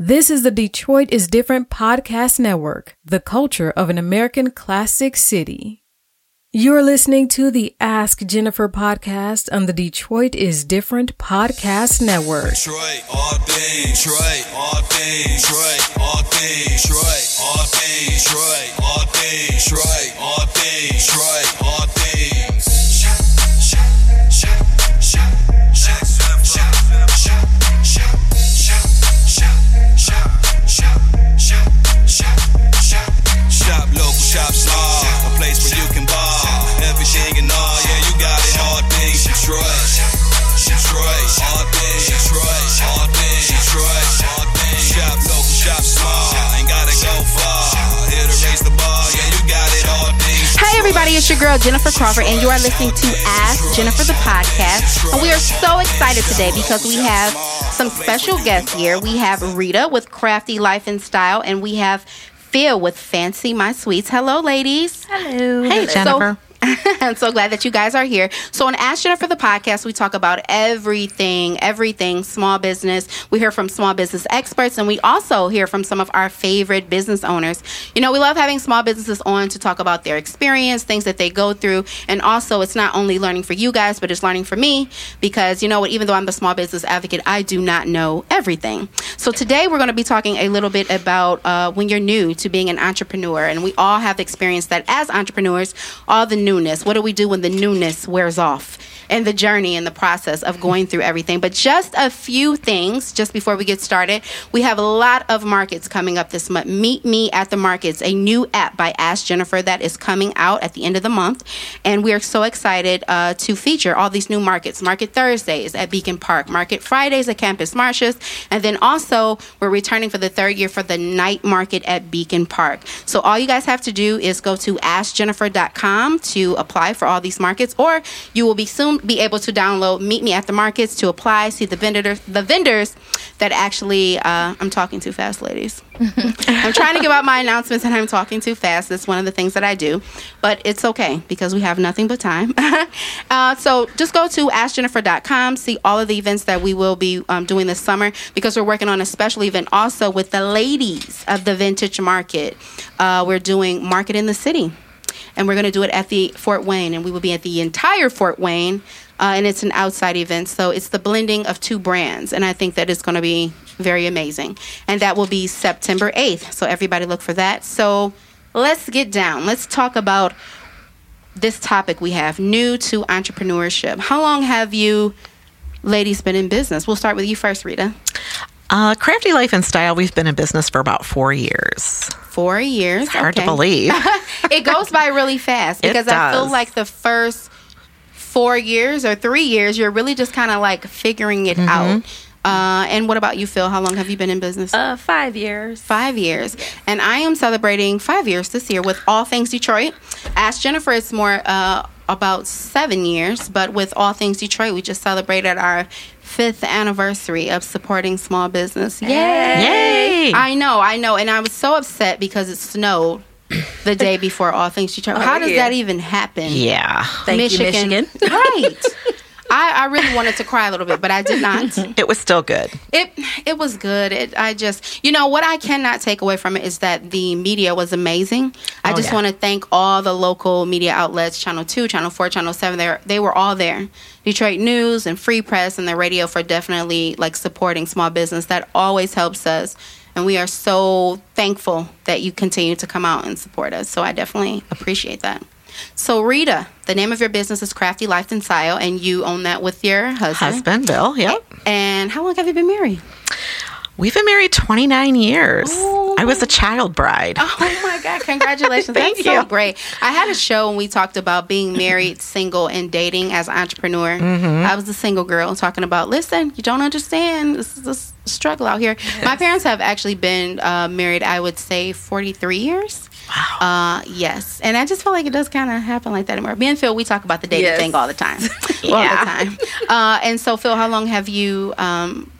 This is the Detroit is Different podcast network, the culture of an American classic city. You're listening to the Ask Jennifer podcast on the Detroit is Different podcast network. Detroit, all Detroit, all Detroit, all Detroit, all Detroit, all Detroit, all Detroit, all. Detroit, Detroit, all things Detroit, all things Detroit, all things. Shop local, shop small, ain't gotta go far. Here to raise the bar, yeah, you got it. All things. Hey everybody, it's your girl Jennifer Crawford, and you are listening to Ask Jennifer the podcast. And we are so excited today because we have some special guests here. We have Rita with Crafty Life and Style, and we have Phil with Fancy My Sweets. Hello, ladies. Hello. Hey, Jennifer. So, I'm so glad that you guys are here. So on Ask Jennifer the podcast, we talk about everything, everything small business. We hear from small business experts, and we also hear from some of our favorite business owners. You know, we love having small businesses on to talk about their experience, things that they go through, and also it's not only learning for you guys, but it's learning for me because you know what? Even though I'm the small business advocate, I do not know everything. So today we're going to be talking a little bit about uh, when you're new to being an entrepreneur, and we all have experienced that as entrepreneurs, all the newness. What do we do when the newness wears off? And the journey and the process of going through everything. But just a few things just before we get started. We have a lot of markets coming up this month. Meet Me at the Markets, a new app by Ask Jennifer that is coming out at the end of the month. And we are so excited uh, to feature all these new markets. Market Thursdays at Beacon Park, Market Fridays at Campus Martius, and then also we're returning for the third year for the night market at Beacon Park. So all you guys have to do is go to askjennifer.com to apply for all these markets, or you will be soon be able to download Meet Me at the Markets to apply. See the vendors, the vendors that actually. Uh, I'm talking too fast, ladies. I'm trying to give out my announcements and I'm talking too fast. That's one of the things that I do, but it's okay because we have nothing but time. uh, so just go to askjennifer.com, see all of the events that we will be um, doing this summer because we're working on a special event also with the ladies of the Vintage Market. Uh, we're doing Market in the City and we're going to do it at the Fort Wayne, and we will be at the entire Fort Wayne, uh, and it's an outside event. So it's the blending of two brands, and I think that is going to be very amazing. And that will be September 8th. So everybody look for that. So let's get down. Let's talk about this topic we have new to entrepreneurship. How long have you ladies been in business? We'll start with you first, Rita. Uh, Crafty Life and Style, we've been in business for about four years. Four years. It's hard okay. to believe. it goes by really fast It because I feel like the first four years or three years, you're really just kind of like figuring it Mm-hmm. out. Uh, and what about you, Phil? How long have you been in business? Uh, five years. Five years. And I am celebrating five years this year with All Things Detroit. Ask Jennifer, it's more uh, about seven years, but with All Things Detroit, we just celebrated our fifth anniversary of supporting small business. Yay! Yay! I know, I know. And I was so upset because it snowed the day before All Things Detroit. Oh, how does yeah. that even happen? yeah. Thank you, Michigan. right. I, I really wanted to cry a little bit, but I did not. It was still good. It it was good. It, I just you know what I cannot take away from it is that the media was amazing. I Oh, just yeah. want to thank all the local media outlets, Channel Two, Channel Four, Channel Seven. They they were all there. Detroit News and Free Press and the radio for definitely like supporting small business. That always helps us. And we are so thankful that you continue to come out and support us. So I definitely appreciate that. So Rita, the name of your business is Crafty Life and Style, and you own that with your husband. Husband, Bill. Yep. And how long have you been married? We've been married 29 years. Oh. I was a child bride. Oh my God! Congratulations! Thank That's so you. great. I had a show and we talked about being married, single, and dating as an entrepreneur. Mm-hmm. I was a single girl talking about. Listen, you don't understand. This is a struggle out here. My parents have actually been uh, married. I would say forty three years. Wow. Uh, yes, and I just feel like it does kind of happen like that anymore. Me and Phil, we talk about the dating Yes. thing all the time, all Yeah. the time. Uh, and so, Phil, how long have you? Um,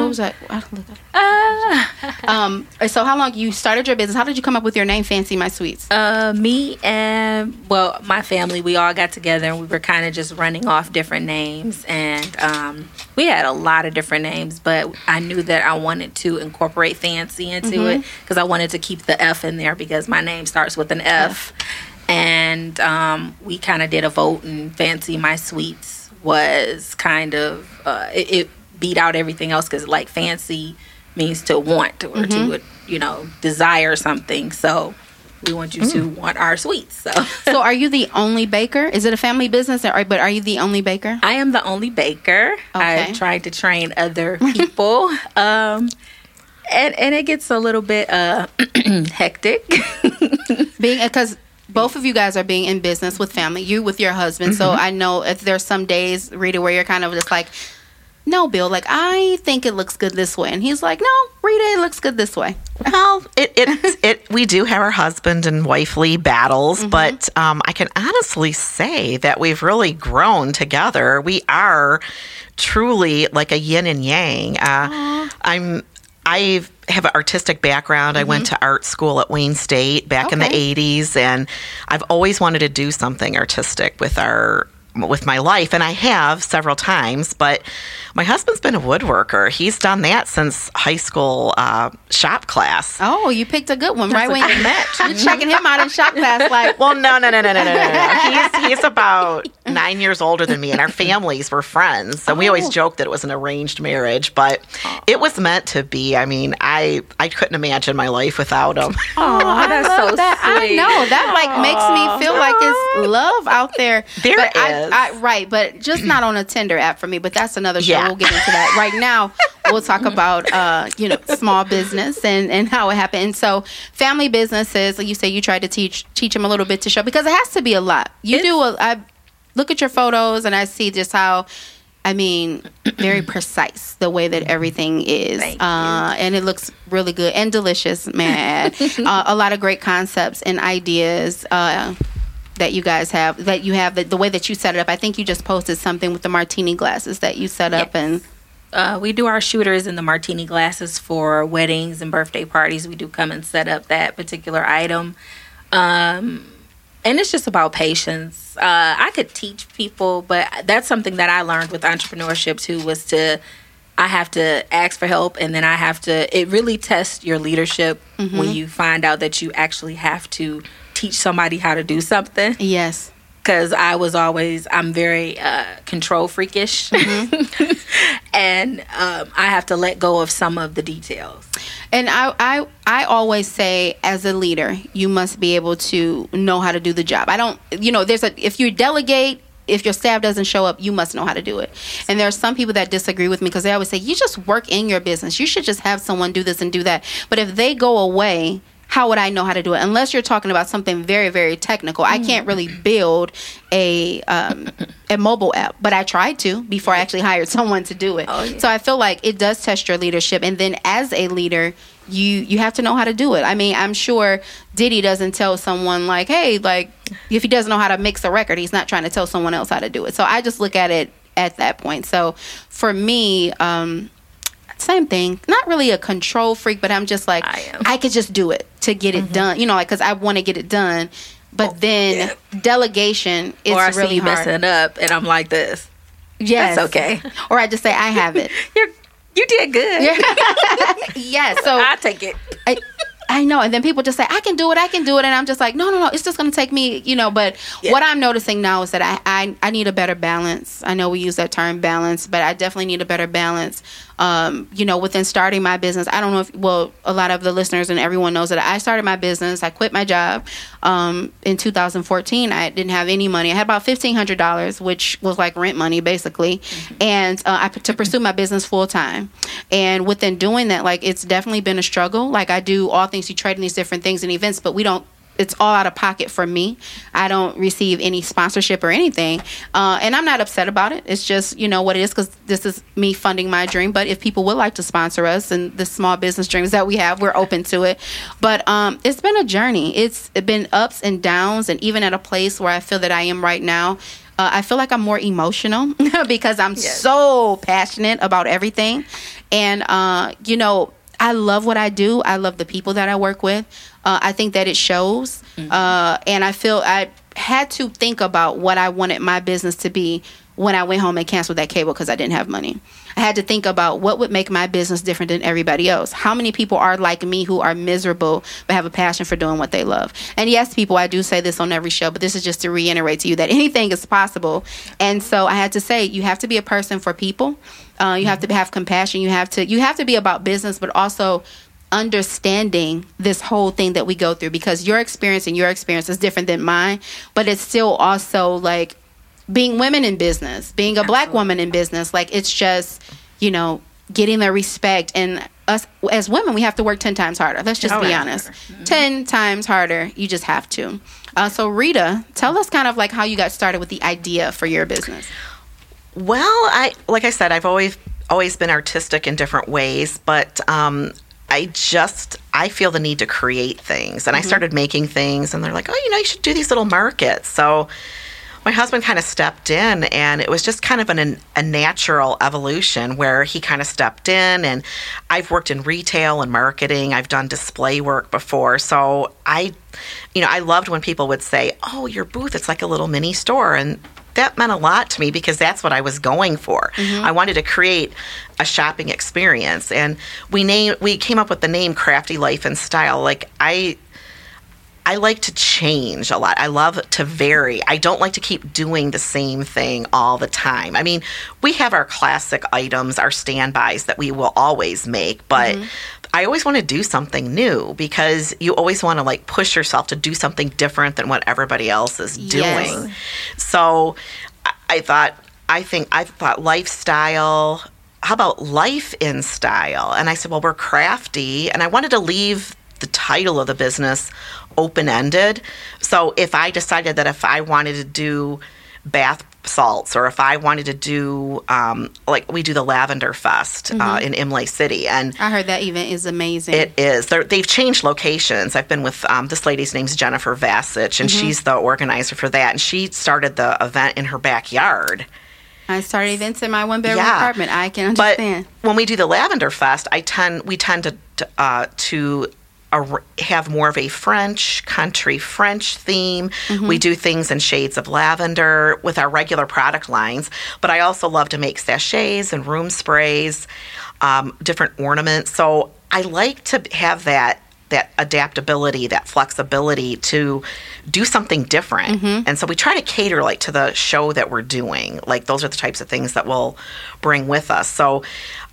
what was that? I don't look at- um. So how long you started your business? How did you come up with your name, Fancy My Sweets? Uh, me and well, my family, we all got together and we were kind of just running off different names, and um, we had a lot of different names. But I knew that I wanted to incorporate fancy into it because I wanted to keep the F in there because my name starts with an F. And um, we kind of did a vote, and fancy my sweets was kind of uh, it, it beat out everything else because like fancy means to want or to you know desire something. So we want you to want our sweets. So so are you the only baker? Is it a family business? Or, but are you the only baker? I am the only baker. Okay. I've tried to train other people. um, and, and it gets a little bit uh, hectic. Being because both of you guys are being in business with family. You with your husband. So Mm-hmm. I know if there's some days, Rita, where you're kind of just like, no, Bill. Like I think it looks good this way, and he's like, no, Rita, it looks good this way. Well, it, it, it, we do have our husband and wifely battles, Mm-hmm. but um, I can honestly say that we've really grown together. We are truly like a yin and yang. Uh, I'm, I have an artistic background. I went to art school at Wayne State back in the Mm-hmm. 80s, and I've always wanted to do something artistic with our with my life, and I have several times. But my husband's been a woodworker. He's done that since high school uh, shop class. Oh, you picked a good one right when you met. You're checking him out in shop class, like. Well, no, no, no, no, no, no. He's he's about nine years older than me, and our families were friends. And oh. we always oh. joked that it was an arranged marriage, but oh. it was meant to be. I mean, I I couldn't imagine my life without him. Oh, that's so that. sweet. I know that like oh. makes me feel like it's love out there. There but is. I is. I, right, but just not on a Tinder app for me. But that's another show. Yeah. We'll get into that. Right now, we'll talk about uh, you know small business and and how it happened. And so, family businesses, like you say, you tried to teach teach them a little bit to show because it has to be a lot. You do a. I look at your photos and I see just how. I mean, very precise the way that everything is, uh, and it looks really good and delicious. Man, uh, a lot of great concepts and ideas uh, that you guys have. That you have the, the way that you set it up. I think you just posted something with the martini glasses that you set up, and Uh, we do our shooters in the martini glasses for weddings and birthday parties. We do come and set up that particular item. Um, and it's just about patience. Uh, I could teach people, but that's something that I learned with entrepreneurship too was to I have to ask for help and then I have to it really tests your leadership when you find out that you actually have to teach somebody how to do something yes, because I was always I'm very uh, control freakish, and um, I have to let go of some of the details. And I, I, I always say, as a leader, you must be able to know how to do the job. I don't, you know, there's a if you delegate. If your staff doesn't show up, you must know how to do it. And there are some people that disagree with me because they always say, you just work in your business. You should just have someone do this and do that. But if they go away, how would I know how to do it? Unless you're talking about something very, very technical. I can't really build a um, a mobile app, but I tried to before I actually hired someone to do it. Oh, yeah. So I feel like it does test your leadership, and then as a leader, you you have to know how to do it. I mean, I'm sure Diddy doesn't tell someone like, "Hey, like if he doesn't know how to mix a record, he's not trying to tell someone else how to do it." So I just look at it at that point. So for me, um, same thing. Not really a control freak, but I'm just like I. I could just do it to get it mm-hmm. done. You know, like because I want to get it done. But oh, then delegation is or I see really you hard. messing up, and I'm like this. Yes, That's okay. Or I just say I have it. You're you did good. yes. So I take it. I, I know, and then people just say, "I can do it, I can do it," and I'm just like, "No, no, no, it's just going to take me," you know. But Yeah. what I'm noticing now is that I, I, I need a better balance. I know we use that term balance, but I definitely need a better balance. Um, you know, within starting my business, I don't know if well, a lot of the listeners and everyone knows that I started my business. I quit my job um, in 2014. I didn't have any money. I had about fifteen hundred dollars, which was like rent money basically, and uh, I to pursue my business full time. And within doing that, like it's definitely been a struggle. Like I do all things you trade in these different things and events, but we don't. It's all out of pocket for me. I don't receive any sponsorship or anything, uh, and I'm not upset about it. It's just you know what it is because this is me funding my dream. But if people would like to sponsor us and the small business dreams that we have, we're open to it. But um, it's been a journey. It's been ups and downs, and even at a place where I feel that I am right now. Uh, I feel like I'm more emotional because I'm so passionate about everything. And uh, you know, I love what I do. I love the people that I work with. Uh, I think that it shows, uh, and I feel I had to think about what I wanted my business to be when I went home and canceled that cable because I didn't have money. I had to think about what would make my business different than everybody else. How many people are like me who are miserable but have a passion for doing what they love? And yes, people, I do say this on every show, but this is just to reiterate to you that anything is possible. And so I had to say, you have to be a person for people. Uh, you have to have compassion. You have to you have to be about business, but also understanding this whole thing that we go through because your experience and your experience is different than mine, but it's still also like being women in business, being a black woman in business, like it's just, you know, getting the respect and us as women, we have to work 10 times harder. Let's just Oh, be honest. 10 times harder. You just have to. Uh, so Rita, tell us kind of like how you got started with the idea for your business. Well, I like I said, I've always always been artistic in different ways, but um, I just I feel the need to create things, and I started making things, and they're like, oh, you know, you should do these little markets. So my husband kind of stepped in, and it was just kind of an, a natural evolution where he kind of stepped in. And I've worked in retail and marketing. I've done display work before, so I, you know, I loved when people would say, "Oh, your booth, it's like a little mini store," and that meant a lot to me because that's what I was going for. Mm-hmm. I wanted to create a shopping experience, and we named we came up with the name Crafty Life and Style. Like I I like to change a lot. I love to vary. I don't like to keep doing the same thing all the time. I mean, we have our classic items, our standbys that we will always make, but mm-hmm. I always want to do something new because you always want to like push yourself to do something different than what everybody else is doing. Yes. So I, I thought, I think, I thought lifestyle. How about life in style? And I said, well, we're crafty. And I wanted to leave the title of the business open ended. So if I decided that if I wanted to do bath salts or if I wanted to do, um, like we do the Lavender Fest uh, in Imlay City. And I heard that event is amazing. it is. They're, they've changed locations. I've been with um, this lady's name's Jennifer Vasich, and she's the organizer for that. And she started the event in her backyard. I started events in my one bedroom Yeah. apartment. I can But understand. when we do the Lavender Fest, I tend we tend to to, uh, to ar- have more of a French country French theme. Mm-hmm. We do things in shades of lavender with our regular product lines, but I also love to make sachets and room sprays, um, different ornaments. So I like to have that that adaptability, that flexibility to do something different. Mm-hmm. And so we try to cater like to the show that we're doing. Like those are the types of things that we'll bring with us. So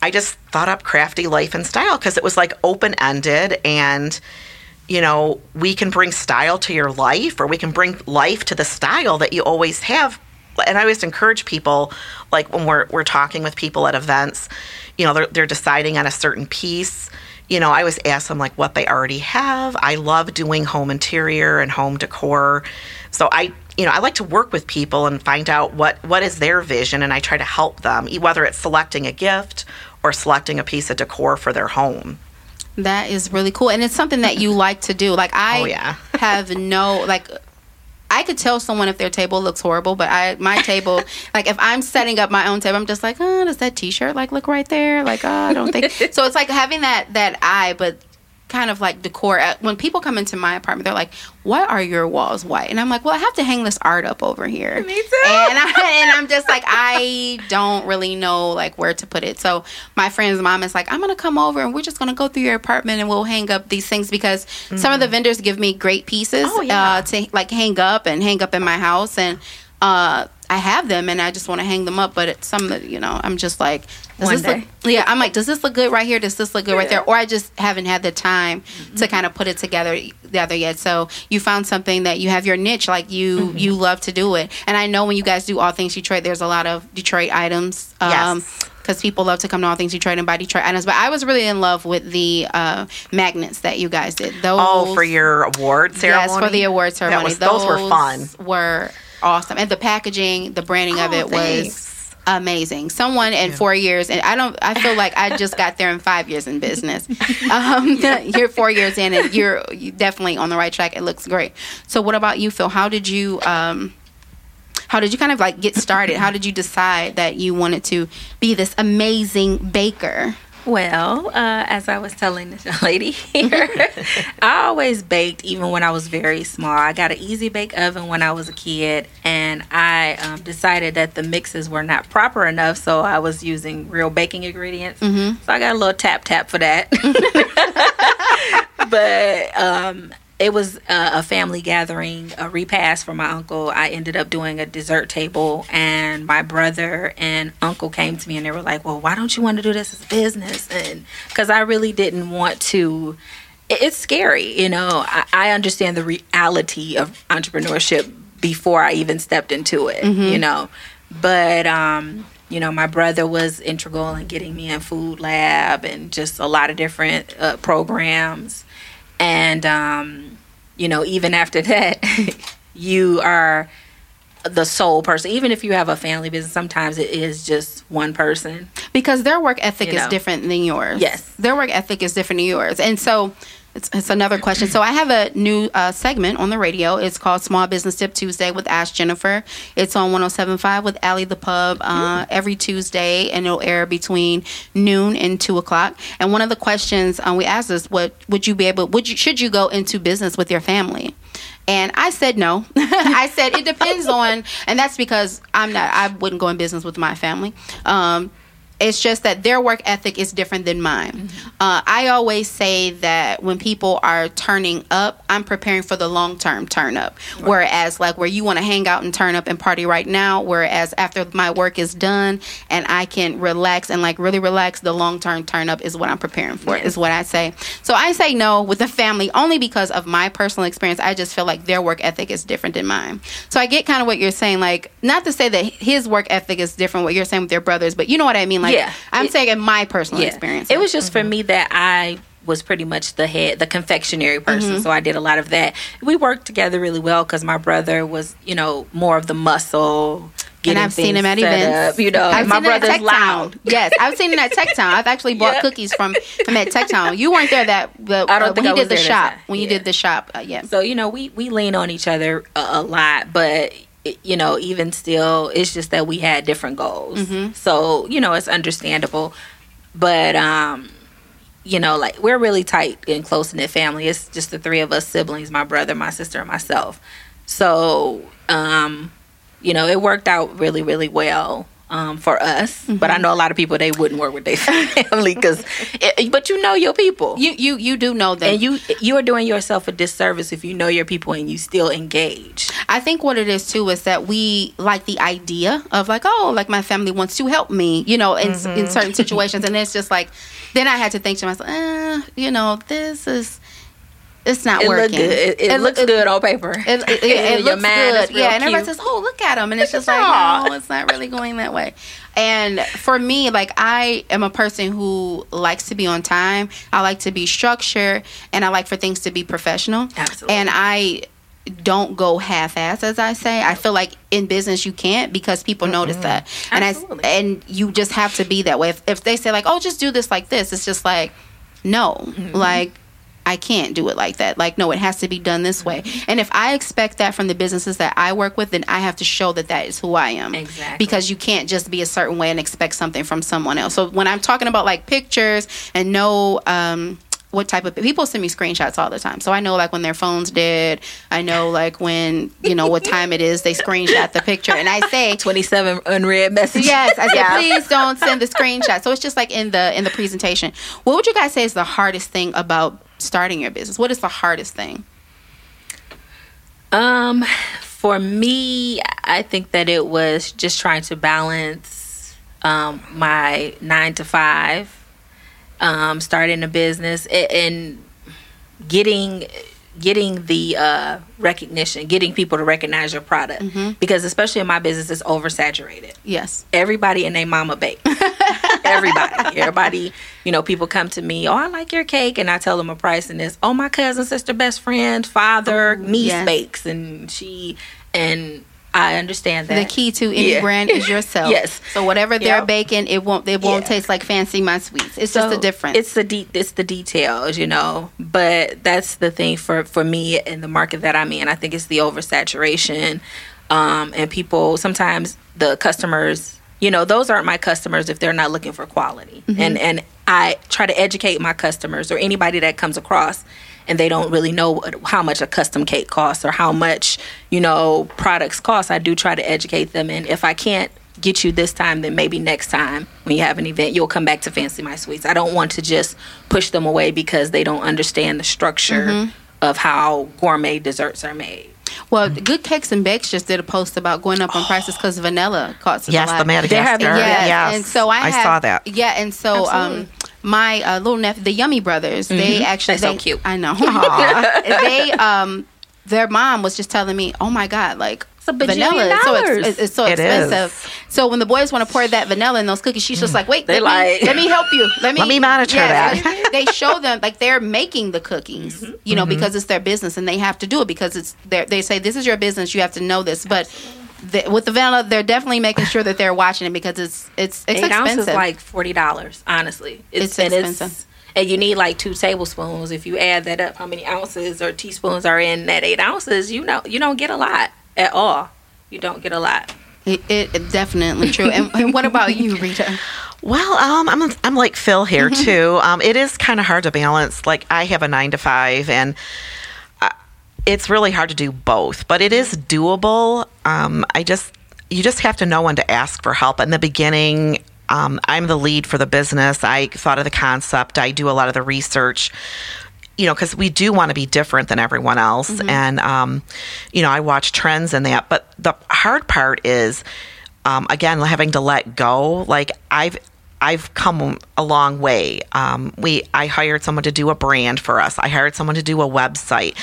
I just thought up crafty life and style because it was like open ended and you know, we can bring style to your life or we can bring life to the style that you always have. And I always encourage people, like when we're, we're talking with people at events, you know, they're, they're deciding on a certain piece. You know, I always ask them like what they already have. I love doing home interior and home decor. So I, you know, I like to work with people and find out what, what is their vision and I try to help them, whether it's selecting a gift or selecting a piece of decor for their home. That is really cool, and it's something that you like to do. Like I Oh, yeah. have no like. I could tell someone if their table looks horrible, but I my table, like if I'm setting up my own table, I'm just like, oh, does that T-shirt like look right there? Like, oh, I don't think. so it's like having that that eye, but kind of like decor. Uh, When people come into my apartment, they're like, "Why are your walls white?" And I'm like, "Well, I have to hang this art up over here." Me too. And, I, and I'm just like, I don't really know like where to put it. So my friend's mom is like, I'm gonna come over and we're just gonna go through your apartment and we'll hang up these things because some of the vendors give me great pieces Oh, yeah. uh, to like hang up and hang up in my house and. Uh, I have them and I just want to hang them up, but it's some you know I'm just like, does One this day. look, yeah, I'm like, does this look good right here? Does this look good right there? Or I just haven't had the time Mm-hmm. to kind of put it together together yet. So you found something that you have your niche, like you Mm-hmm. you love to do it. And I know when you guys do all things Detroit, there's a lot of Detroit items. Um, Yes. because people love to come to all things Detroit and buy Detroit items. But I was really in love with the uh, magnets that you guys did. Those Oh, for your award ceremony? Yes, for the award ceremony. was- those were fun. Were awesome, and the packaging, the branding of Oh, it was amazing. Someone in four years, and I don't. I feel like I just got there in five years in business. Um, you're four years in, and you're, definitely on the right track. It looks great. So, what about you, Phil? How did you? Um, how did you kind of like get started? How did you decide that you wanted to be this amazing baker? Well, uh, as I was telling this young lady here, I always baked even when I was very small. I got an easy bake oven when I was a kid, and I um, decided that the mixes were not proper enough, so I was using real baking ingredients. Mm-hmm. So I got a little tap tap for that. but um, it was a, a family gathering, a repast for my uncle. I ended up doing a dessert table, and my brother and uncle came to me and they were like, "Well, why don't you want to do this as a business?" And because I really didn't want to. it- It's scary, you know. I, I understand the reality of entrepreneurship before I even stepped into it, you know. But um, you know, my brother was integral in getting me in food lab and just a lot of different uh, programs. And um, you know, even after that, you are the sole person. Even if you have a family business, sometimes it is just one person. because their work ethic You is know. different than yours. Yes. their work ethic is different than yours, and so. It's, it's another question. So I have a new uh, segment on the radio. It's called Small Business Tip Tuesday with Ask Jennifer. It's on 107.5 with Allie the Pub uh, every Tuesday, and it'll air between noon and two o'clock. And one of the questions um, we asked is, "What would you be able? Would you should you go into business with your family?" And I said no. I said it depends on, and that's because I'm not. I wouldn't go in business with my family. Um, it's just that their work ethic is different than mine. Uh, I always say that when people are turning up, I'm preparing for the long term turn up. Whereas, like where you want to hang out and turn up and party right now, whereas after my work is done and I can relax and like really relax, the long term turn up is what I'm preparing for. Is what I say. So I say no with the family only because of my personal experience. I just feel like their work ethic is different than mine. So I get kind of what you're saying. Like not to say that his work ethic is different. What you're saying with your brothers, but you know what I mean. Like Yeah. I'm It- saying in my personal Yeah. experience. It was just for me that I was pretty much the head, the confectionery person. So I did a lot of that. We worked together really well because my brother was, you know, more of the muscle. and I've seen him at events. up, you know, I've my seen him at brother's Tech loud. Town. Yes, I've seen him at Tech Town. I've actually bought Yeah. cookies from him at Tech Town. You weren't there that the, I don't uh, think when I you did the shop. When you did the shop, uh, yeah. So you know, we we lean on each other a, a lot, but you know, even still, it's just that we had different goals. Mm-hmm. So you know, it's understandable. But um, you know, like we're really tight and close knit family. It's just the three of us siblings: my brother, my sister, and myself. So um, you know, it worked out really, really well. Um, for us, but Mm-hmm. I know a lot of people they wouldn't work with their family because, but you know your people You you you do know that and you you are doing yourself a disservice if you know your people and you still engage. I think what it is too is that we like the idea of like, oh, like my family wants to help me, you know, in Mm-hmm. in certain situations, and it's just like, then I had to think to myself, eh, you know, this is, it's not It working. It, it, It looks look- good on paper. It, it, looks good, yeah. And everybody cute. says, "Oh, look at him," and it's just like, no, it's not really going that way. And for me, like I am a person who likes to be on time. I like to be structured, and I like for things to be professional. Absolutely. And I don't go half-ass, as I say. I feel like in business you can't because people notice that, and Absolutely. I and you just have to be that way. If, if they say like, "Oh, just do this like this," it's just like, no, Mm-hmm. like. I can't do it like that. Like, no, it has to be done this way. Mm-hmm. And if I expect that from the businesses that I work with, then I have to show that that is who I am. Exactly. Because you can't just be a certain way and expect something from someone else. So when I'm talking about like pictures and know um, what type of people send me screenshots all the time, so I know like when their phone's dead. I know like when you know what time it is. They screenshot the picture, and I say Twenty seven unread messages. Yes, I said please don't send the screenshot. So it's just like in the in the presentation. What would you guys say is the hardest thing about starting your business? What is the hardest thing? Um, for me, I think that it was just trying to balance um, my nine to five, um, starting a business, and getting getting the uh, recognition, getting people to recognize your product. Because especially in my business, it's oversaturated. Yes. Everybody and their mama bake. Everybody, everybody, you know, people come to me. Oh, I like your cake, and I tell them a price, and it's oh, my cousin, sister, best friend, father, niece yes. bakes, and she, and I understand that The key to any Yeah. brand is yourself. Yes. So whatever they're Yep. baking, it won't it won't Yeah. taste like fancy my sweets. It's just a difference. It's the de- it's the details, you know. But that's the thing for for me in the market that I'm in. I think it's the oversaturation, um, and people sometimes the customers, you know, those aren't my customers if they're not looking for quality. Mm-hmm. And and I try to educate my customers or anybody that comes across and they don't really know how much a custom cake costs or how much, you know, products cost. I do try to educate them. And if I can't get you this time, then maybe next time when you have an event, you'll come back to Fancy My Sweets. I don't want to just push them away because they don't understand the structure Mm-hmm. of how gourmet desserts are made. Well, Good Cakes and Bakes just did a post about going up on prices because vanilla costs us Yes, a lot. the Madagascar. having- Yes. Yes, and so I, I have- saw that. Yeah, and so um, my uh, little nephew, the Yummy Brothers, they actually They're so cute. I know. they um, their mom was just telling me, "Oh my god, like." a bajillion vanilla is so, dollars. ex- it's so It is. expensive. So when the boys want to pour that vanilla in those cookies, she's just like, "Wait, They let, like- me, let me help you. Let me Let me monitor Yes, that." they show them like they're making the cookies, Mm-hmm. you know, because it's their business and they have to do it because it's their, they say this is your business, you have to know this. But the, with the vanilla, they're definitely making sure that they're watching it because it's it's it's Eight expensive. ounces like forty dollars. Honestly, It's and expensive. and you need like two tablespoons. If you add that up, how many ounces or teaspoons are in that eight ounces? You know, you don't get a lot at all. You don't get a lot. It, it, it definitely true. And, and what about you, Rita? Well, um, I'm I'm like Phil here too. Um, it is kind of hard to balance. Like I have a nine to five, and it's really hard to do both. But it is doable. Um, I just you just have to know when to ask for help. In the beginning, um, I'm the lead for the business. I thought of the concept. I do a lot of the research. You know, because we do want to be different than everyone else, and um, you know, I watch trends and that. But the hard part is um, again having to let go like i've i've come a long way. Um, we i hired someone to do a brand for us. I hired someone to do a website.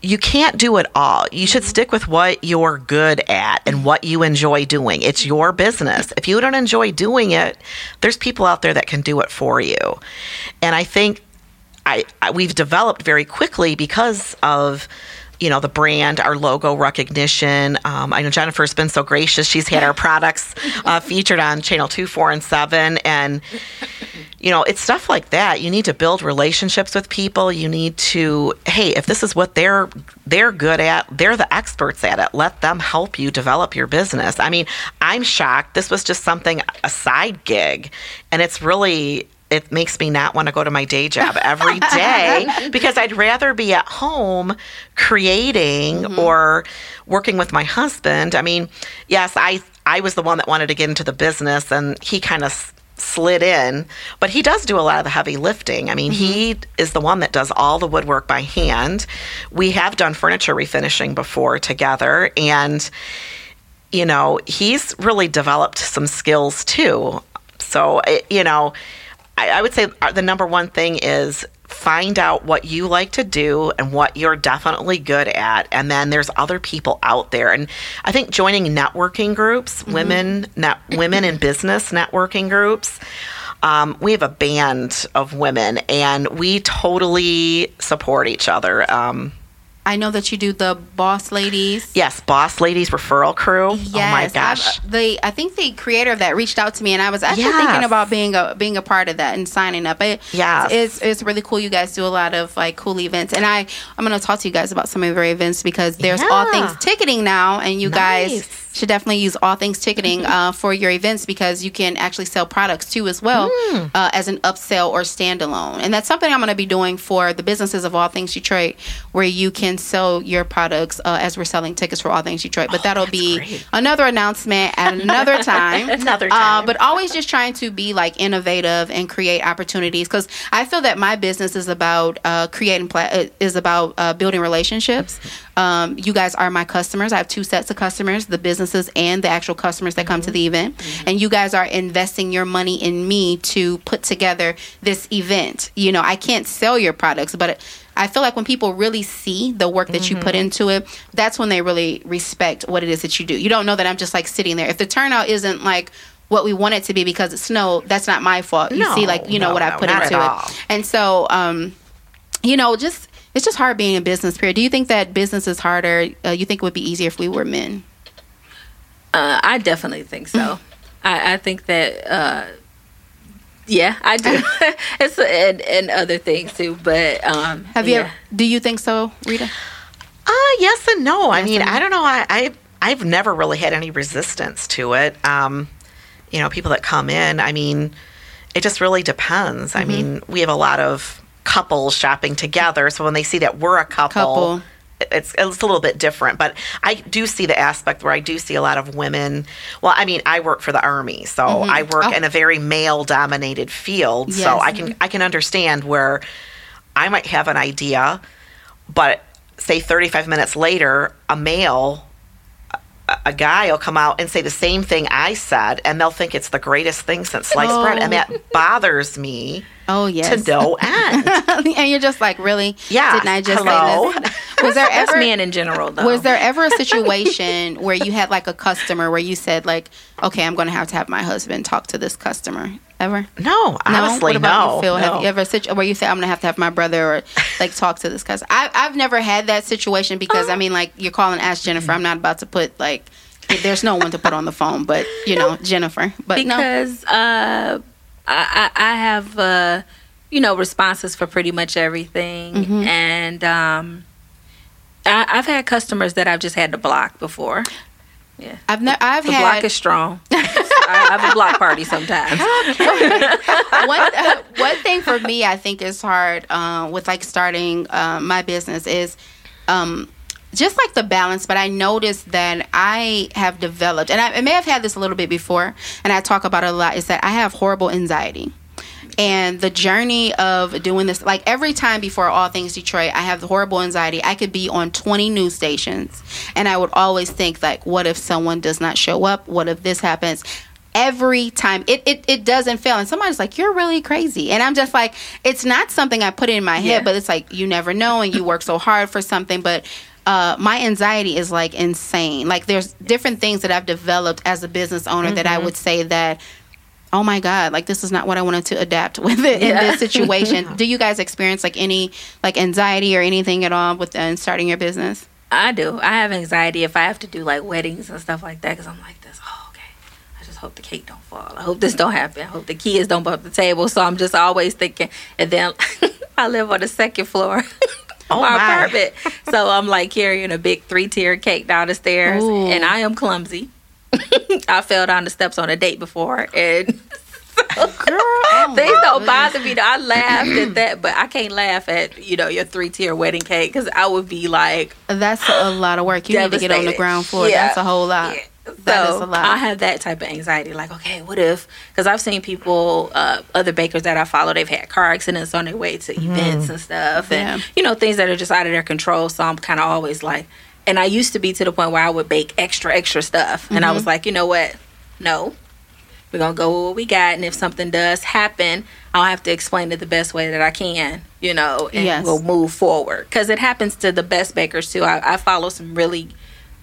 You can't do it all. You should stick with what you're good at and what you enjoy doing. It's your business. If you don't enjoy doing it there's people out there that can do it for you. And i think I, I we've developed very quickly because of you know the brand, our logo recognition. Um, I know Jennifer's been so gracious; she's had our products uh, featured on channel two, four, and seven, and you know it's stuff like that. You need to build relationships with people. You need to, hey, if this is what they're they're good at, they're the experts at it. Let them help you develop your business. I mean, I'm shocked. This was just something a side gig, and it's really it makes me not want to go to my day job every day because I'd rather be at home creating mm-hmm. or working with my husband. I mean, yes, I I was the one that wanted to get into the business and he kind of slid in, but he does do a lot of the heavy lifting. I mean, he mm-hmm. is the one that does all the woodwork by hand. We have done furniture refinishing before together and you know, he's really developed some skills too. So, it, you know, I, I would say uh, the number one thing is find out what you like to do and what you're definitely good at and then there's other people out there. And i think joining networking groups women net, women in business networking groups um, we have a band of women and we totally support each other. Um, I know that you do the Boss Ladies. yes boss ladies referral crew Yes, oh my I've- uh, the I think the creator of that reached out to me, and I was actually Yes. thinking about being a being a part of that and signing up. It, Yes. it's it's really cool. You guys do a lot of like cool events, and I I'm going to talk to you guys about some of your events because there's all things ticketing now, and you guys Nice. Should definitely use all things ticketing uh, for your events because you can actually sell products too as well Hmm. uh, as an upsell or standalone, and that's something I'm going to be doing for the businesses of all things Detroit, where you can sell your products uh, as we're selling tickets for all things Detroit. But that'll be Oh, great. another announcement at another time. Another Uh, time. but always just trying to be like innovative and create opportunities because I feel that my business is about uh, creating pla- uh, is about uh, building relationships. Um, you guys are my customers. I have two sets of customers: the businesses and the actual customers that come to the event. And you guys are investing your money in me to put together this event. You know, I can't sell your products, but. I feel like when people really see the work that you put into it, that's when they really respect what it is that you do. You don't know that I'm just like sitting there. If the turnout isn't like what we want it to be because it snowed, that's not my fault. You No, see, like you know no, what I put into it, all. and so um, you know, just it's just hard being in business. Period. Do you think that business is harder? Uh, you think it would be easier if we were men? Uh, I definitely think so. I, I think that, uh, yeah, I do. it's and, and other things too, but um, Have you? yeah. Ever, do you think so, Rita? Uh, yes and no. I mean, no. I don't know. I, I I've never really had any resistance to it. Um, you know, people that come in. I mean, it just really depends. Mm-hmm. I mean, we have a lot of couples shopping together, so when they see that we're a couple, Couple. it's it's a little bit different. But I do see the aspect where I do see a lot of women. Well, I mean, I work for the army, so mm-hmm. I work Oh. in a very male dominated field, so I can I can understand where I might have an idea, but say 35 minutes later, a male a- a guy will come out and say the same thing I said, and they'll think it's the greatest thing since sliced bread, and that oh. bothers me Oh yes. to no end. and you're just like, really? Yeah, Didn't I just hello? say this? Was there ever men in general, though. was there ever a situation where you had like a customer where you said like, okay, I'm going to have to have my husband talk to this customer? Ever? No, honestly, What about no. you, Phil? Have you ever situ- where you say I'm gonna have to have my brother or like talk to this customer? I, I've never had that situation because I mean, like you're calling Ask Jennifer. I'm not about to put like there's no one to put on the phone, but you know Jennifer. But no, because uh, I, I I have uh, you know responses for pretty much everything, Mm-hmm. and um, I, I've had customers that I've just had to block before. Yeah, I've never I've The had block is strong. I have a block party sometimes. one uh, one thing for me, I think is hard uh, with like starting uh, my business is um, just like the balance. But I noticed that I have developed, and I, I may have had this a little bit before, and I talk about it a lot. Is that I have horrible anxiety. And the journey of doing this, like every time before All Things Detroit, I have the horrible anxiety. I could be on 20 news stations, and I would always think, like, what if someone does not show up? What if this happens? Every time, it, it, it doesn't fail. And somebody's like, you're really crazy. And I'm just like, it's not something I put in my head, Yeah. but it's like, you never know, and you work so hard for something. But uh, my anxiety is like insane. Like, there's different things that I've developed as a business owner that I would say that oh my god like this is not what i wanted to adapt with it in this situation do you guys experience like any like anxiety or anything at all with uh, starting your business I do. I have anxiety if I have to do like weddings and stuff like that because I'm like this. Oh, okay. I just hope the cake don't fall. I hope this don't happen. I hope the kids don't bump the table. So I'm just always thinking. And then I live on the second floor. Oh, my my. apartment. So I'm like carrying a big three tier cake down the stairs, Ooh. and I am clumsy. I fell down the steps on a date before, and oh things don't bother me. Though. I laughed at that, but I can't laugh at you know your three tier wedding cake because I would be like, that's a lot of work you need to get on the ground floor Yeah. that's a whole lot Yeah. So is a lot. I have that type of anxiety. Like, okay, what if? Because I've seen people, uh, other bakers that I follow, they've had car accidents on their way to events and stuff, and Yeah. you know things that are just out of their control. So I'm kind of always like, and I used to be to the point where I would bake extra, extra stuff, and I Mm-hmm. was like, you know what? No, we're gonna go with what we got, and if something does happen, I'll have to explain it the best way that I can, you know, and Yes. we'll move forward. Because it happens to the best bakers too. I, I follow some really,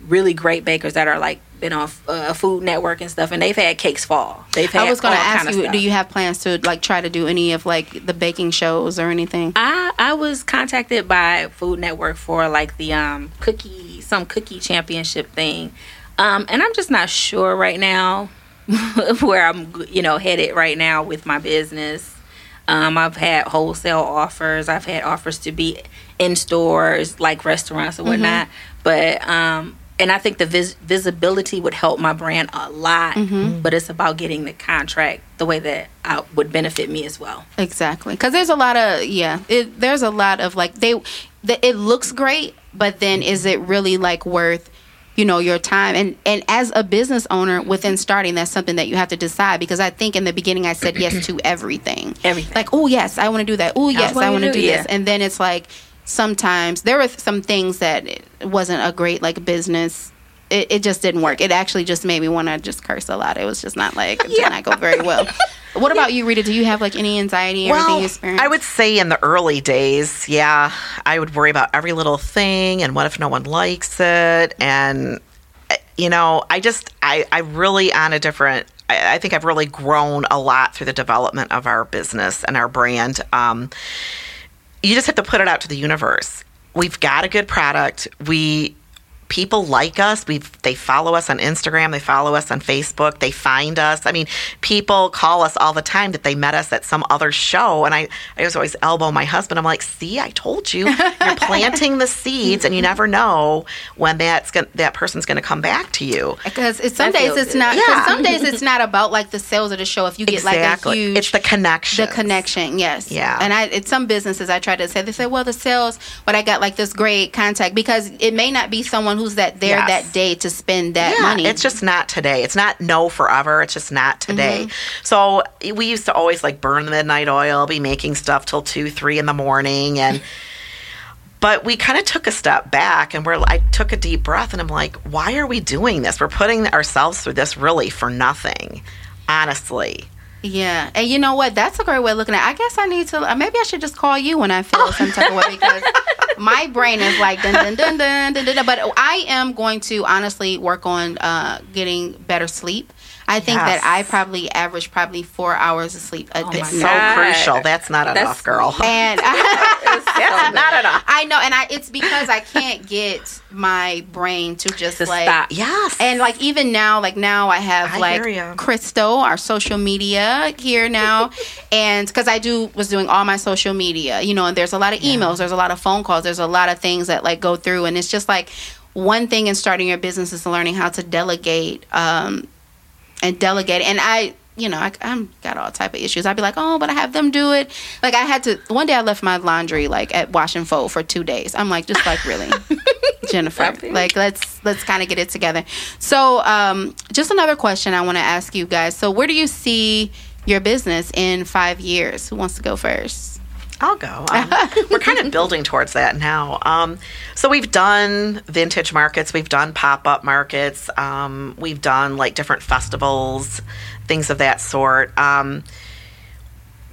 really great bakers that are like been on uh, Food Network and stuff, and they've had cakes fall. They've had. i was going to ask kind of you stuff. do you have plans to like try to do any of like the baking shows or anything I I was contacted by Food Network for like the um cookie some cookie championship thing, um and I'm just not sure right now where I'm you know headed right now with my business. Um, I've had wholesale offers. I've had offers to be in stores like restaurants and whatnot. But um, and I think the vis- visibility would help my brand a lot. Mm-hmm. Mm-hmm. But it's about getting the contract the way that I would benefit me as well. Exactly, because there's a lot of yeah. It, there's a lot of like they, the, it looks great, but then is it really like worth, you know, your time? And and as a business owner, within starting, that's something that you have to decide. Because I think in the beginning I said yes to everything, Everything. Like oh yes, I want to do that. Oh yes, I want to do, do this. yeah. And then it's like sometimes there were some things that it wasn't a great like business. It, it just didn't work. It actually just made me want to just curse a lot. It was just not like it did not go very well. What about you, Rita? Do you have like any anxiety or anything you experience? I would say in the early days, yeah, I would worry about every little thing and what if no one likes it? And, uh, you know, I just, I, I really on a different, I, I think I've really grown a lot through the development of our business and our brand. Um, you just have to put it out to the universe. We've got a good product. We, people like us. We they follow us on Instagram, they follow us on Facebook, they find us. I mean, people call us all the time that they met us at some other show, and I I was always elbow my husband. I'm like, see, I told you, you're planting the seeds, and you never know when that's gonna, that person's going to come back to you. Because some days it's not. Yeah. Some days it's not about like the sales of the show. If you get like a huge, it's the connection. the connection. Yes. Yeah. And I, it's some businesses I try to say they say, well, the sales, but I got like this great contact because it may not be someone who's that there Yes. that day to spend that yeah, money. It's just not today. It's not no forever. It's just not today. Mm-hmm. So we used to always like burn the midnight oil, be making stuff till two, three in the morning, and. But we kind of took a step back and we're I took a deep breath and I'm like, why are we doing this? We're putting ourselves through this really for nothing. Honestly. Yeah, and you know what? That's a great way of looking at. it. I guess I need to. uh, Maybe I should just call you when I feel some type of way because my brain is like dun dun dun dun dun dun. dun. But I am going to honestly work on uh, getting better sleep. I think Yes. that I probably average probably four hours of sleep a day. my So God. crucial. That's not That's enough, girl. And That's not enough. I know, and I it's because I can't get my brain to just To like stop. Yes. and like even now, like now I have I like. Crystal, our social media here now, and because I do was doing all my social media, you know, and there's a lot of emails, there's a lot of phone calls, there's a lot of things that like go through, and it's just like one thing in starting your business is learning how to delegate, um, and delegate, and I. You know, I, I'm got all type of issues. I'd be like, oh, but I have them do it. Like I had to. One day I left my laundry like at wash and fold for two days. I'm like, just like really, Jennifer. Like let's let's kind of get it together. So, um, just another question I want to ask you guys. So, where do you see your business in five years? Who wants to go first? I'll go. Um, we're kind of building towards that now. Um, so we've done vintage markets, we've done pop up markets, um, we've done like different festivals, things of that sort. Um,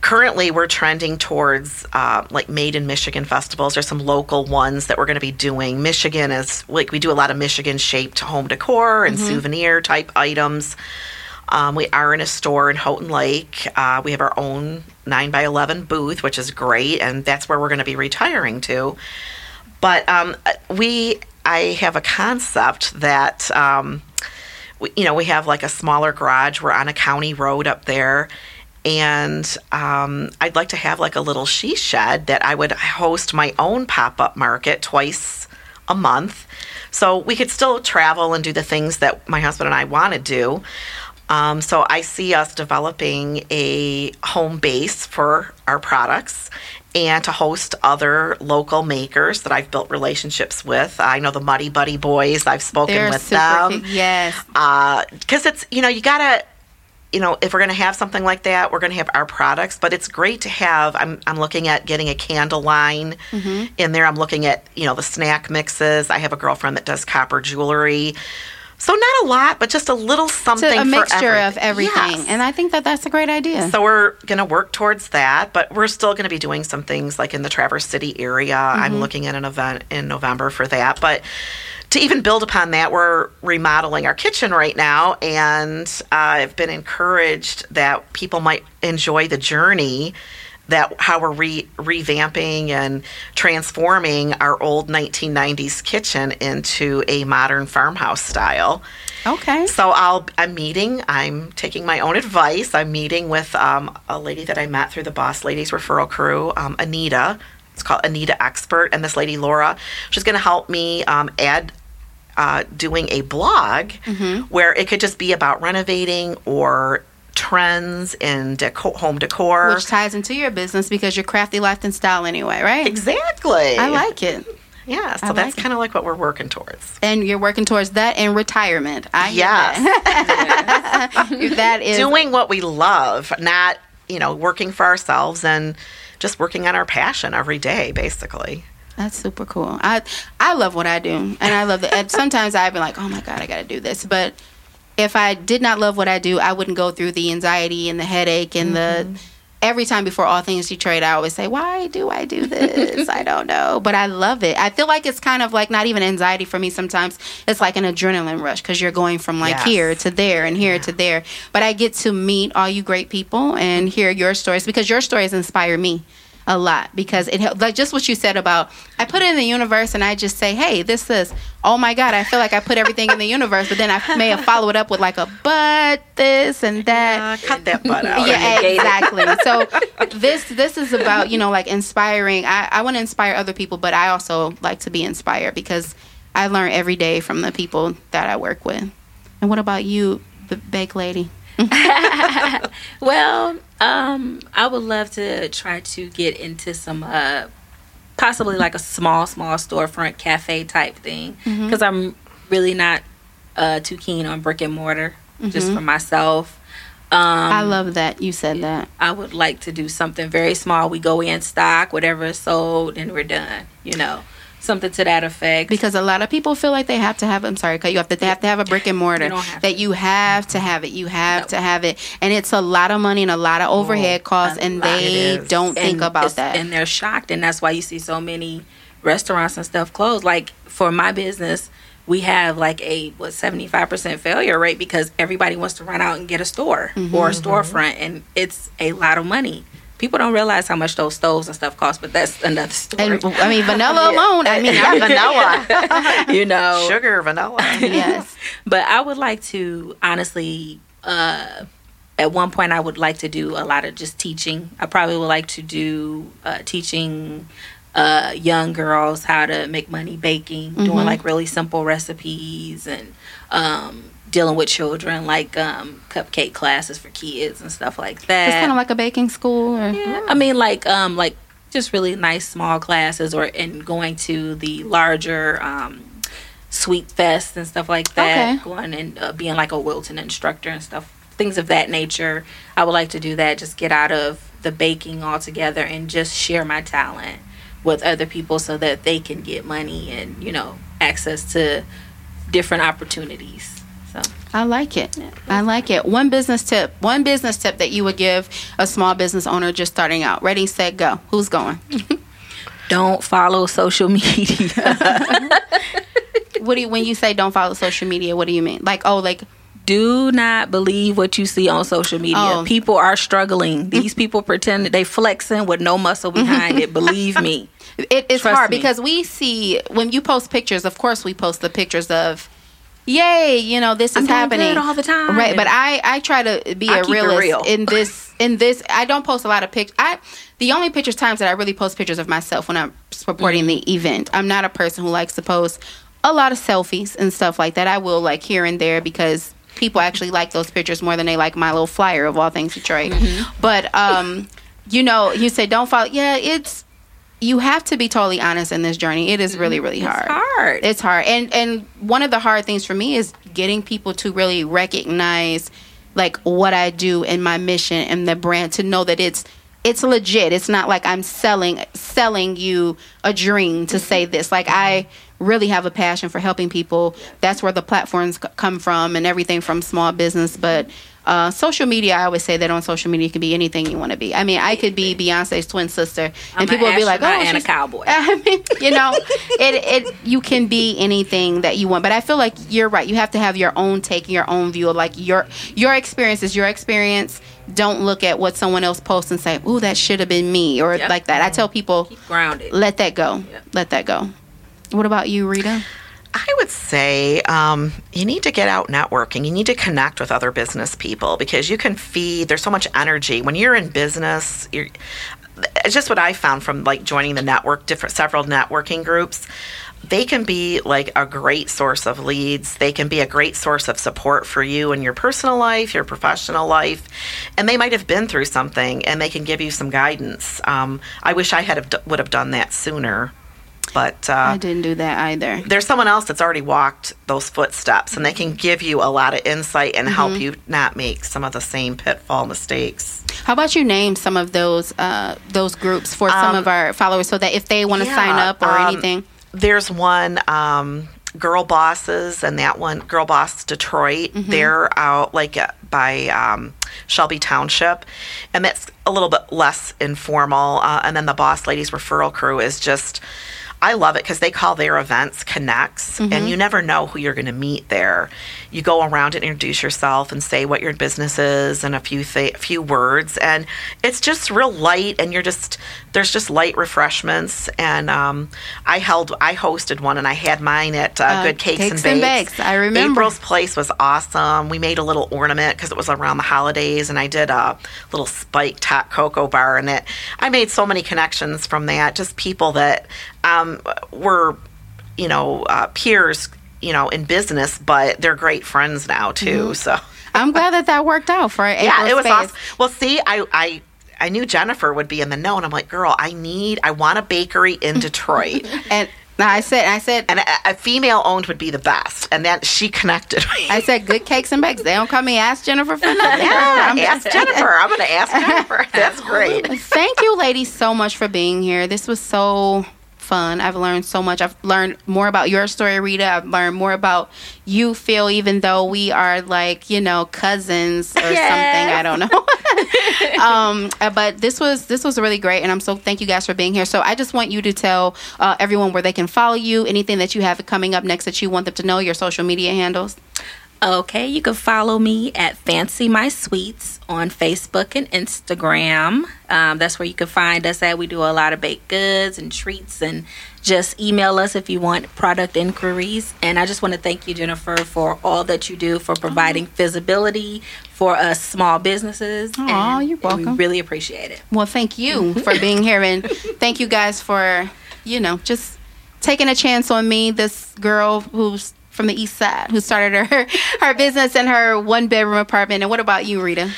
currently, we're trending towards uh, like made in Michigan festivals. There's some local ones that we're going to be doing. Michigan is like we do a lot of Michigan shaped home decor and souvenir type items. Um, we are in a store in Houghton Lake. Uh, we have our own 9 by 11 booth, which is great, and that's where we're going to be retiring to. But um, we, I have a concept that, um, we, you know, we have like a smaller garage. We're on a county road up there. And um, I'd like to have like a little she shed that I would host my own pop up market twice a month. So we could still travel and do the things that my husband and I want to do. Um, so I see us developing a home base for our products and to host other local makers that I've built relationships with. I know the Muddy Buddy Boys. I've spoken They're with them cute. Yes. because it's you know you gotta you know if we're gonna have something like that we're gonna have our products but it's great to have i'm, I'm looking at getting a candle line Mm-hmm. in there i'm looking at you know the snack mixes i have a girlfriend that does copper jewelry so not a lot but just a little something To a mixture of everything. everything, Yes. and I think that that's a great idea. So we're going to work towards that, but we're still going to be doing some things like in the Traverse City area. I'm looking at an event in November for that. But to even build upon that, we're remodeling our kitchen right now, and uh, I've been encouraged that people might enjoy the journey. That how we're re- revamping and transforming our old 1990s kitchen into a modern farmhouse style. okay. So I'll I'm meeting. I'm taking my own advice. I'm meeting with um, a lady that I met through the Boss Ladies referral crew, um, Anita. It's called Anita Expert, and this lady Laura. She's going to help me um, add. Uh, doing a blog where it could just be about renovating or trends in home decor. Which ties into your business because you're crafty life and style anyway, right? exactly. I like it. Yeah, so I that's kind of like what we're working towards. And you're working towards that in retirement. I Yes. that. that is doing what we love, not, you know, working for ourselves and just working on our passion every day, basically. That's super cool. I I love what I do, and I love. And sometimes I've been like, oh my god, I got to do this. But if I did not love what I do, I wouldn't go through the anxiety and the headache and the. Mm-hmm. Every time before all things Detroit, I always say, "Why do I do this? I don't know, but I love it. I feel like it's kind of like not even anxiety for me. Sometimes it's like an adrenaline rush because you're going from like Yes. here to there and here to there. But I get to meet all you great people and hear your stories because your stories inspire me a lot because it help- like just what you said about I put it in the universe and I just say, hey, this is oh my god, I feel like I put everything in the universe, but then I may have followed it up with like a but this and that. Uh, cut that butt out. yeah, exactly. So this this is about you know like inspiring. I, I want to inspire other people, but I also like to be inspired because I learn every day from the people that I work with. And what about you, the bake lady? Well, um, I would love to try to get into some, uh, possibly like a small, small storefront cafe type thing, because I'm really not uh, too keen on brick and mortar, just for myself. Um, I love that you said that. I would like to do something very small. We go in stock, whatever is sold, and we're done. You know, something to that effect. Because a lot of people feel like they have to have. I'm sorry, cut you off. That they have to have a brick and mortar. You have that you have to have it. You have to have it, and it's a lot of money and a lot of overhead costs, and they don't think about that. and they're shocked and that's why you see so many restaurants and stuff closed like for my business we have like a what 75% failure rate because everybody wants to run out and get a store Mm-hmm. or a storefront and it's a lot of money people don't realize how much those stoves and stuff cost but that's another story and I mean, vanilla alone. I mean, Yeah, vanilla, you know sugar, vanilla. yes. but I would like to honestly uh at one point I would like to do a lot of just teaching. I probably would like to do uh teaching uh young girls how to make money baking, doing like really simple recipes and um dealing with children like um cupcake classes for kids and stuff like that. It's kind of like a baking school, or Yeah, I mean, like, um, like just really nice small classes, or and going to the larger um, sweet fest and stuff like that. Okay. Going and uh, being like a Wilton instructor and stuff, things of that nature. I would like to do that. Just get out of the baking altogether and just share my talent with other people so that they can get money and you know access to different opportunities. I like it. I like it. One business tip. One business tip that you would give a small business owner just starting out. Ready, set, go. Who's going? Don't follow social media. What do you when you say don't follow social media? What do you mean? Like oh, like do not believe what you see on social media. Oh. People are struggling. These people pretend that they flexing with no muscle behind it. Believe me. it, it's Trust hard me. because we see when you post pictures. Of course, we post the pictures of. Yay! You know this is happening all the time. right? But I I try to be I a realist real. in this in this. I don't post a lot of pictures. I the only pictures times that I really post pictures of myself when I'm supporting Mm-hmm. the event. I'm not a person who likes to post a lot of selfies and stuff like that. I will like here and there because people actually like those pictures more than they like my little flyer of all things Detroit. Mm-hmm. But um, you know, you say don't follow. Yeah, it's you have to be totally honest in this journey. It is really really hard. Mm-hmm. It's hard. It's hard. And and one of the hard things for me is getting people to really recognize like what I do and my mission and the brand to know that it's it's legit. It's not like I'm selling selling you a dream to say this. Like I really have a passion for helping people. That's where the platforms c- come from and everything from small business, but uh, social media, I always say that on social media, you can be anything you want to be. I mean, I could be Beyonce's twin sister, and I'm people an would be like, "Oh, and a cowboy. I mean, you know, it it you can be anything that you want, but I feel like you're right. You have to have your own take, your own view of like your your experience is your experience. Don't look at what someone else posts and say, "Ooh, that should have been me," or Yep. like that. I tell people, Keep grounded. let that go. Yep. Let that go. What about you, Rita? I would say um, you need to get out networking. You need to connect with other business people because you can feed. There's so much energy when you're in business. You're, it's just what I found from like joining the network, different several networking groups. They can be like a great source of leads. They can be a great source of support for you in your personal life, your professional life, and they might have been through something and they can give you some guidance. Um, I wish I had would have done that sooner, but uh, I didn't do that either. there's someone else that's already walked those footsteps and they can give you a lot of insight and help Mm-hmm. you not make some of the same pitfall mistakes. How about you name some of those uh, those groups for some Um, of our followers so that if they want to yeah, sign up or um, anything? There's one um, Girl Bosses and that one Girl Boss Detroit. Mm-hmm. They're out like uh, by um, Shelby Township, and that's a little bit less informal. Uh, and then the Boss Ladies Referral Crew is just I love it because they call their events connects, Mm-hmm. and you never know who you're going to meet there. You go around and introduce yourself and say what your business is and a few th- few words, and it's just real light. And you're just there's just light refreshments. And um, I held I hosted one, and I had mine at uh, Uh, Good Cakes, Cakes and and Bakes. Bakes. I remember. April's place was awesome. We made a little ornament because it was around the holidays, and I did a little spiked hot cocoa bar in it. I made so many connections from that. Just people that um, were, you know, uh, peers, you know, in business, but they're great friends now too. Mm-hmm. So I'm glad that that worked out for April. yeah, it was Space. awesome. Well, see, I, I. I knew Jennifer would be in the know, and I'm like, girl, I need, I want a bakery in Detroit, And I said, I said, and a, a female owned would be the best. And then she connected me. I said, good cakes and bakes. They don't call me Ask Jennifer for nothing. Yeah, I'm- ask Jennifer. I'm going to ask Jennifer. That's great. Thank you, ladies, so much for being here. This was so fun. I've learned so much. I've learned more about your story, Rita. I've learned more about you, Phil, even though we are like, you know, cousins or something. I don't know. um, but this was this was really great, and I'm so thank you guys for being here. So I just want you to tell uh, everyone where they can follow you, anything that you have coming up next that you want them to know, your social media handles. Okay, you can follow me at Fancy My Sweets on Facebook and Instagram. Um, that's where you can find us at. We do a lot of baked goods and treats, and just email us if you want product inquiries. And I just want to thank you, Jennifer, for all that you do for providing visibility for us small businesses. And you're We welcome. really appreciate it. Well, thank you for being here, and thank you guys for, you know, just taking a chance on me, this girl who's from the east side, who started her her business in her one bedroom apartment. And what about you, Rita?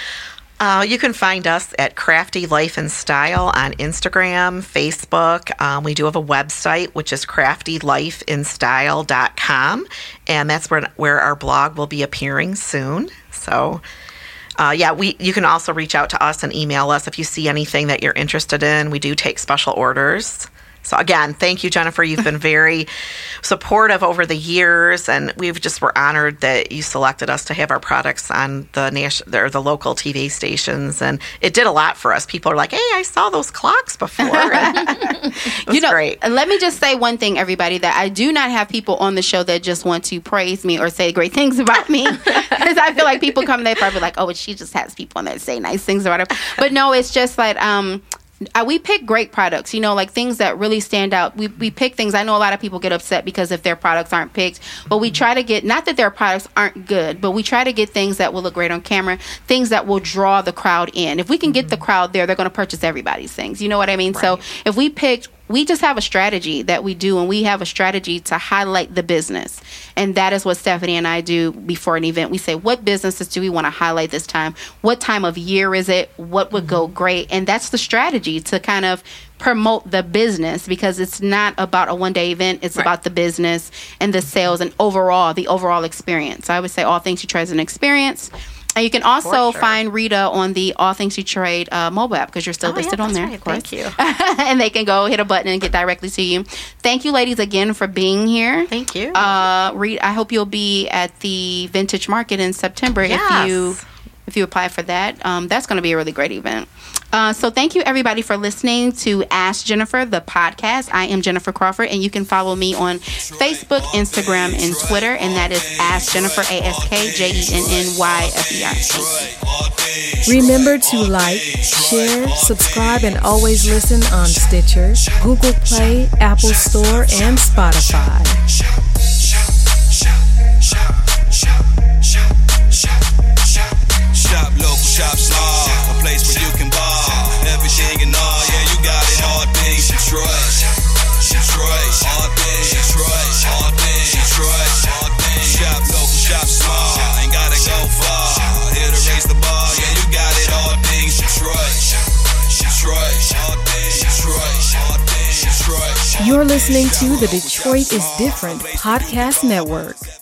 Uh, you can find us at Crafty Life and Style on Instagram, Facebook. Um, we do have a website, which is craftylifeinstyle.com, and that's where, where our blog will be appearing soon. So, uh, yeah, we you can also reach out to us and email us if you see anything that you're interested in. We do take special orders. So again, thank you, Jennifer. You've been very supportive over the years, and we've just were honored that you selected us to have our products on the national or the local TV stations, and it did a lot for us. People are like, "Hey, I saw those clocks before." you know, great. let me just say one thing, everybody, that I do not have people on the show that just want to praise me or say great things about me. Because I feel like people come, they probably like, oh, she just has people on there that say nice things about her. But no, it's just like, um, uh, we pick great products, you know, like things that really stand out. We, we pick things. I know a lot of people get upset because if their products aren't picked, but we try to get, not that their products aren't good, but we try to get things that will look great on camera, things that will draw the crowd in. If we can get the crowd there, they're going to purchase everybody's things. You know what I mean? So if we picked, we just have a strategy that we do, and we have a strategy to highlight the business. And that is what Stephanie and I do before an event. We say, what businesses do we want to highlight this time? What time of year is it? What would go mm-hmm. great? And that's the strategy to kind of promote the business because it's not about a one day event, it's about the business and the sales and overall, the overall experience. I would say all things Detroit is an experience. And you can also sure. find Rita on the All Things Detroit uh, mobile app because you're still Oh, yeah, listed on there. right. of course. Thank you. and they can go hit a button and get directly to you. Thank you, ladies, again for being here. Thank you. Uh, Reed, I hope you'll be at the Vintage Market in September Yes. if you if you apply for that. Um, that's going to be a really great event. Uh, so thank you everybody for listening to Ask Jennifer the podcast. I am Jennifer Crawford, and you can follow me on Facebook, Instagram, and Twitter, and that is Ask Jennifer A S K J E N N Y F E R. Remember to like, share, subscribe, and always listen on Stitcher, Google Play, Apple Store, and Spotify. Shop. A place where you can. Everything and all, yeah, you got it. All things Detroit. Detroit. Things Detroit. Things Detroit. Things. Shop local, shop small. Ain't gotta go far. Here to raise the bar, yeah, you got it. Things Detroit. Detroit. Things Detroit. Things Detroit. You're listening to the Detroit is Different podcast network.